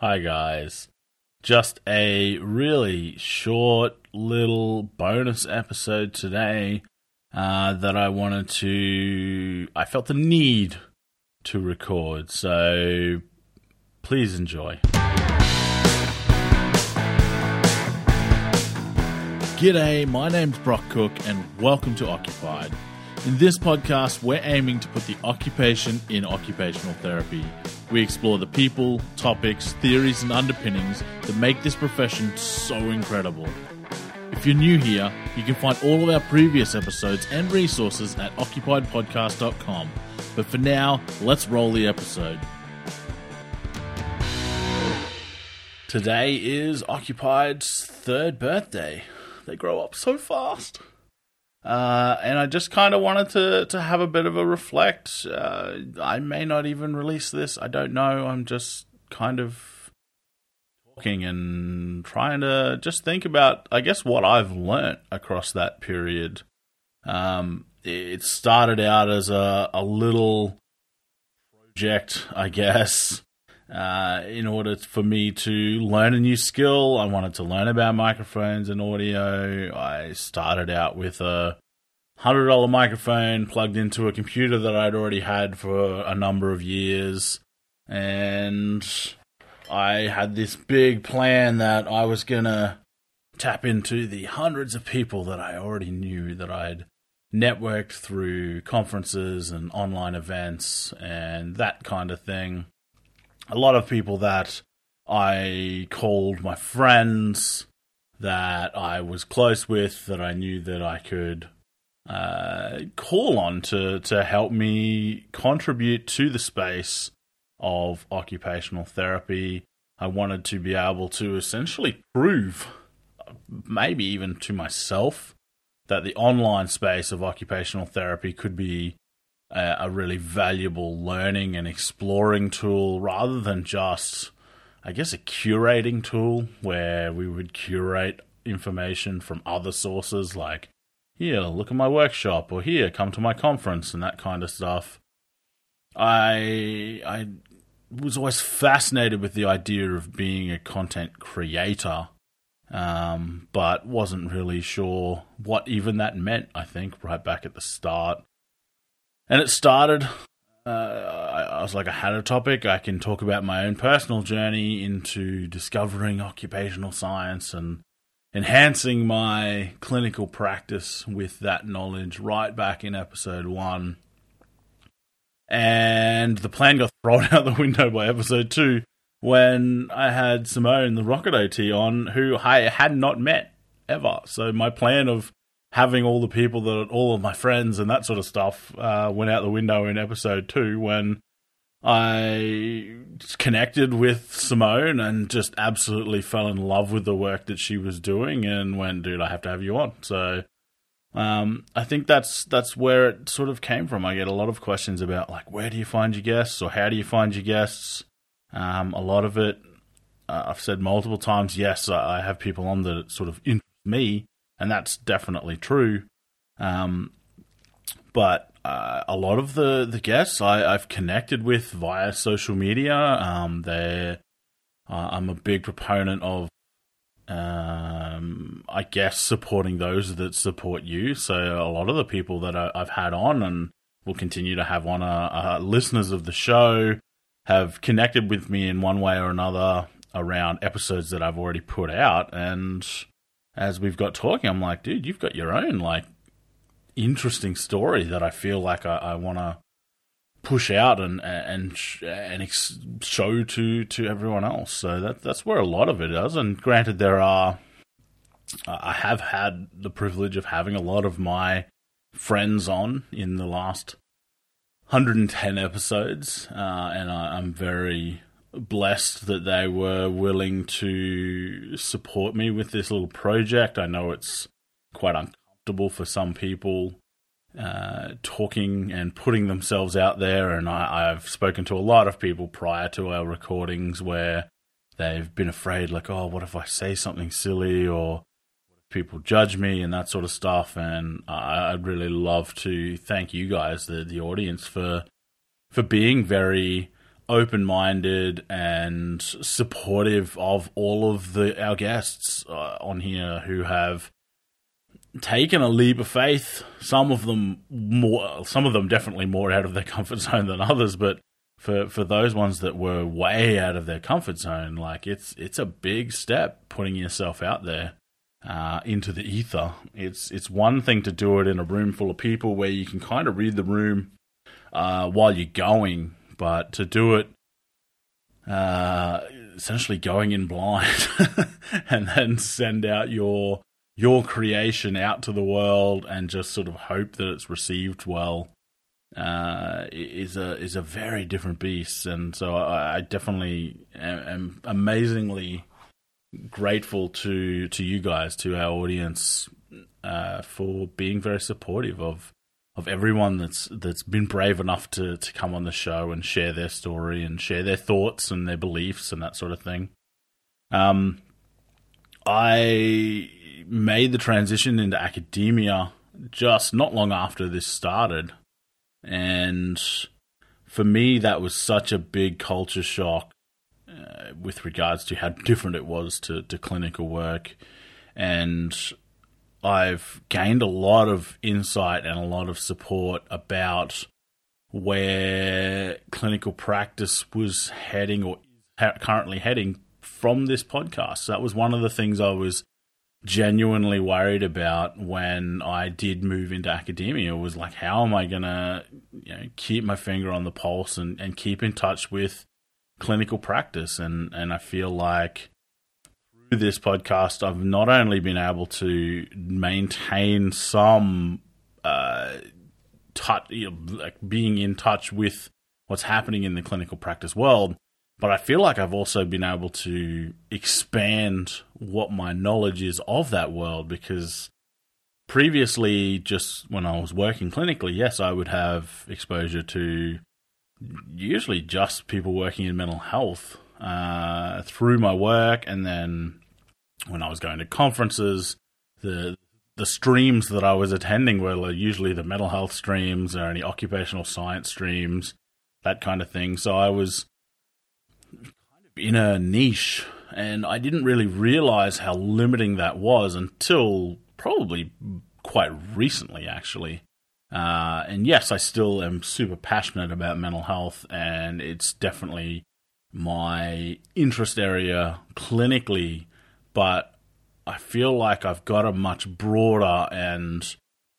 Hi, guys. Just a really short little bonus episode today uh, that I wanted to. I felt the need to record, so please enjoy. G'day, my name's Brock Cook, and welcome to Occupied. In this podcast, we're aiming to put the occupation in occupational therapy. We explore the people, topics, theories, and underpinnings that make this profession so incredible. If you're new here, you can find all of our previous episodes and resources at occupiedpodcast.com. But for now, let's roll the episode. Today is Occupied's third birthday. They grow up so fast. Uh, and I just kind of wanted to, to have a bit of a reflect. Uh, I may not even release this. I don't know. I'm just kind of talking and trying to just think about, I guess, what I've learnt across that period. Um, it started out as a, a little project, I guess. Uh, in order for me to learn a new skill, I wanted to learn about microphones and audio. I started out with a hundred dollar microphone plugged into a computer that I'd already had for a number of years, and I had this big plan that I was gonna tap into the hundreds of people that I already knew that I'd networked through conferences and online events and that kind of thing a lot of people that I called my friends that I was close with that I knew that I could uh, call on to to help me contribute to the space of occupational therapy. I wanted to be able to essentially prove, maybe even to myself, that the online space of occupational therapy could be a, a really valuable learning and exploring tool rather than just, I guess, a curating tool where we would curate information from other sources like, here, look at my workshop, or here, come to my conference, and that kind of stuff. I I was always fascinated with the idea of being a content creator, um, but wasn't really sure what even that meant. I think right back at the start, and it started. Uh, I, I was like, I had a topic. I can talk about my own personal journey into discovering occupational science and enhancing my clinical practice with that knowledge right back in episode one. And the plan got thrown out the window by episode two when I had Simone, the Rocket OT, on, who I had not met ever. So my plan of having all the people that all of my friends and that sort of stuff uh, went out the window in episode two when I connected with Simone and just absolutely fell in love with the work that she was doing and went, dude, I have to have you on. So um, I think that's that's where it sort of came from. I get a lot of questions about like where do you find your guests or how do you find your guests. Um, a lot of it, uh, I've said multiple times. Yes, I have people on that sort of interest me, and that's definitely true. Um, but uh, a lot of the the guests I, have connected with via social media. Um, they uh, I'm a big proponent of, um, I guess, supporting those that support you. So a lot of the people that I, have had on and will continue to have on are, are listeners of the show, have connected with me in one way or another around episodes that I've already put out, and as we've got talking, I'm like, dude, you've got your own like interesting story that I feel like I, I want to push out and and and ex- show to to everyone else. So that that's where a lot of it is. And granted, there are I have had the privilege of having a lot of my friends on in the last 110 episodes, uh, and I, I'm very blessed that they were willing to support me with this little project. I know it's quite uncomfortable for some people uh, talking and putting themselves out there, and I, I've spoken to a lot of people prior to our recordings where they've been afraid, like, oh, what if I say something silly or people judge me and that sort of stuff. And I'd really love to thank you guys, the the audience, for for being very open minded and supportive of all of the our guests uh, on here who have taken a leap of faith. Some of them more, some of them definitely more out of their comfort zone than others, but for for those ones that were way out of their comfort zone, like it's it's a big step putting yourself out there uh, into the ether. It's it's one thing to do it in a room full of people where you can kind of read the room uh, while you're going, but to do it uh, essentially going in blind and then send out your your creation out to the world and just sort of hope that it's received well uh, is a is a very different beast, and so I, I definitely am, am, amazingly grateful to to you guys, to our audience, uh, for being very supportive of of everyone that's that's been brave enough to to come on the show and share their story and share their thoughts and their beliefs and that sort of thing. Um, I made the transition into academia just not long after this started. And for me, that was such a big culture shock uh, with regards to how different it was to, to clinical work. And I've gained a lot of insight and a lot of support about where clinical practice was heading or currently heading from this podcast. So that was one of the things I was genuinely worried about when I did move into academia was like, how am I going to you know, keep my finger on the pulse and, and keep in touch with clinical practice? And, and I feel like through this podcast, I've not only been able to maintain some uh, touch, you know, like being in touch with what's happening in the clinical practice world, but I feel like I've also been able to expand what my knowledge is of that world because previously, just when I was working clinically, yes, I would have exposure to usually just people working in mental health uh, through my work, and then when I was going to conferences, the the streams that I was attending were usually the mental health streams or any occupational science streams, that kind of thing. So I was kind of in a niche, and I didn't really realize how limiting that was until probably quite recently, actually. Uh, and yes, I still am super passionate about mental health, and it's definitely my interest area clinically, but I feel like I've got a much broader and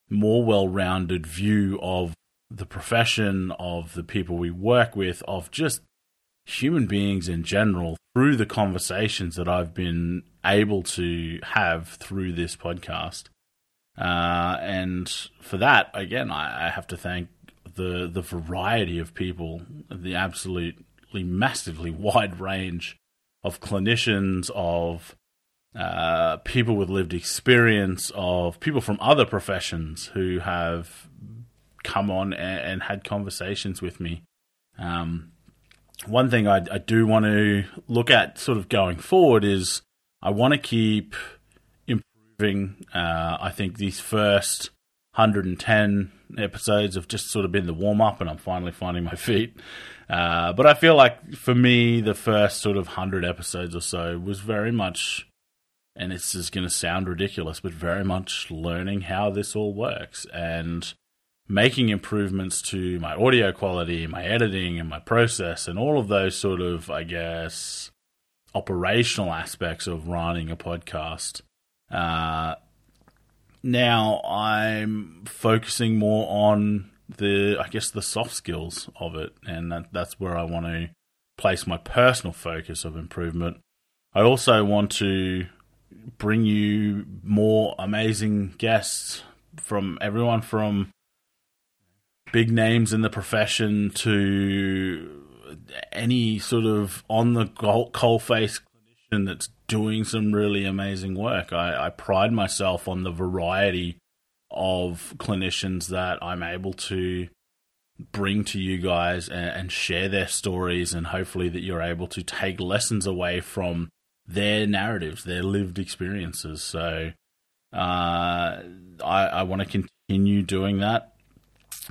more well rounded view of the profession, of the people we work with, of just human beings in general through the conversations that I've been able to have through this podcast. Uh, and for that, again, I, I, have to thank the the variety of people, the absolutely massively wide range of clinicians, of uh, people with lived experience, of people from other professions who have come on and, and had conversations with me. Um, one thing I, I do want to look at sort of going forward is I want to keep improving. Uh, I think these first 110 episodes have just sort of been the warm up, and I'm finally finding my feet. Uh, but I feel like for me, the first sort of 100 episodes or so was very much, and it's just going to sound ridiculous, but very much learning how this all works. And making improvements to my audio quality, my editing, and my process, and all of those sort of, I guess, operational aspects of running a podcast. Uh, now I'm focusing more on the, I guess, the soft skills of it, and that, that's where I want to place my personal focus of improvement. I also want to bring you more amazing guests from everyone from big names in the profession to any sort of on the coal face clinician that's doing some really amazing work. I, I pride myself on the variety of clinicians that I'm able to bring to you guys and, and, share their stories, and hopefully that you're able to take lessons away from their narratives, their lived experiences. So uh, I, I want to continue doing that.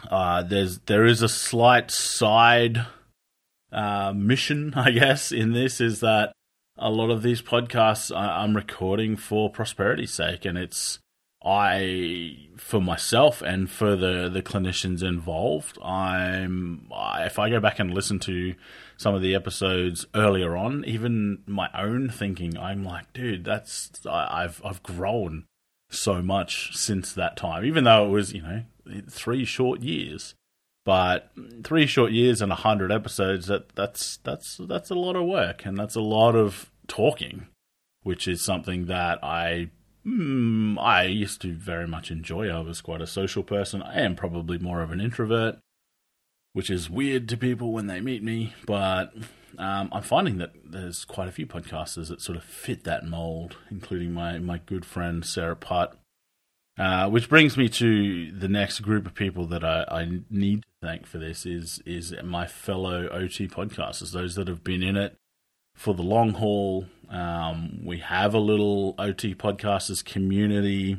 Uh, there's there is a slight side uh, mission, I guess, in this is that a lot of these podcasts I, I'm recording for prosperity's sake, and it's I for myself and for the the clinicians involved. I'm if I go back and listen to some of the episodes earlier on, even my own thinking, I'm like, dude, that's I, I've I've grown so much since that time. Even though it was you know three short years, but three short years and hundred episodes that that's that's that's a lot of work and that's a lot of talking, which is something that I Mm, I used to very much enjoy. I was quite a social person. I am probably more of an introvert, which is weird to people when they meet me. But um, I'm finding that there's quite a few podcasters that sort of fit that mold, including my, my good friend Sarah Putt. Uh, which brings me to the next group of people that I, I need to thank for this is is my fellow OT podcasters, those that have been in it for the long haul. Um, we have a little OT podcasters community.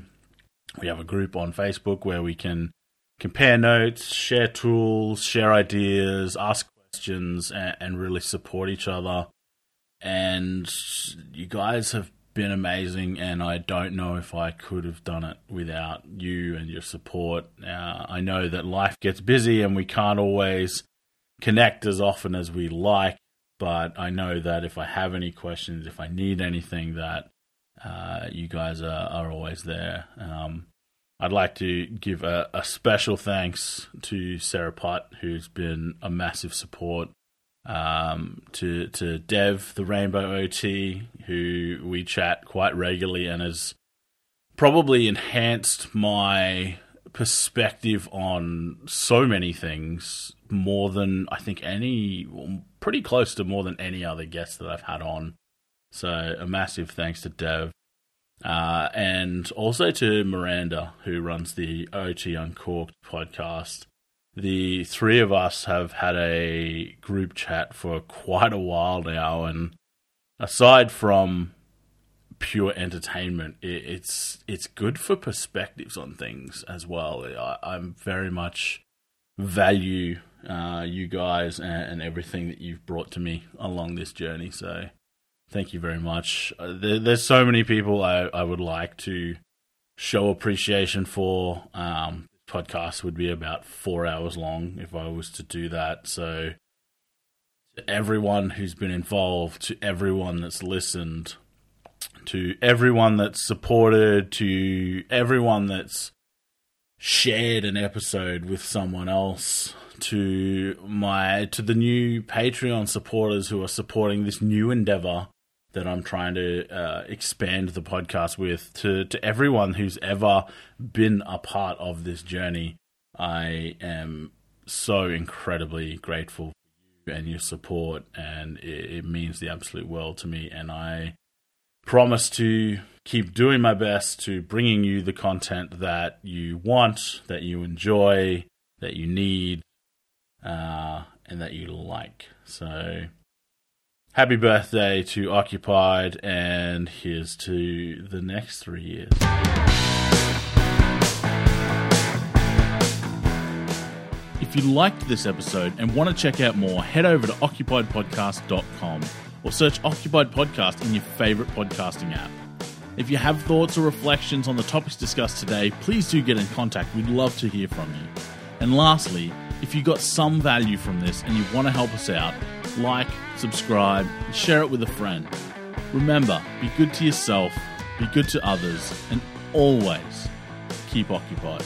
We have a group on Facebook where we can compare notes, share tools, share ideas, ask questions, and, and really support each other. And you guys have been amazing, and I don't know if I could have done it without you and your support. Uh, I know that life gets busy and we can't always connect as often as we like, but I know that if I have any questions, if I need anything, that uh, you guys are, are always there. Um, I'd like to give a, a, special thanks to Sarah Putt, who's been a massive support. Um, to to Dev, the Rainbow OT, who we chat quite regularly and has probably enhanced my perspective on so many things more than I think any, pretty close to more than any other guest that I've had on. So a massive thanks to Dev. Uh, and also to Miranda, who runs the OT Uncorked podcast. The three of us have had a group chat for quite a while now, and aside from pure entertainment, it, it's it's good for perspectives on things as well. I, I'm very much value uh, you guys and, and, everything that you've brought to me along this journey. So thank you very much. Uh, there, there's so many people I, I would like to show appreciation for. Um, podcast would be about four hours long if I was to do that. So to everyone who's been involved, to everyone that's listened, to everyone that's supported, to everyone that's shared an episode with someone else to my to the new Patreon supporters who are supporting this new endeavor that I'm trying to uh, expand the podcast with to to everyone who's ever been a part of this journey. I am so incredibly grateful for you and your support, and it, it means the absolute world to me. And I promise to keep doing my best to bringing you the content that you want, that you enjoy, that you need, uh, and that you like. So, happy birthday to Occupied, and here's to the next three years. If you liked this episode and want to check out more, head over to occupiedpodcast.com or search Occupied Podcast in your favorite podcasting app. If you have thoughts or reflections on the topics discussed today, please do get in contact. We'd love to hear from you. And lastly, if you got some value from this and you want to help us out, like, subscribe, and share it with a friend. Remember, be good to yourself, be good to others, and always keep occupied.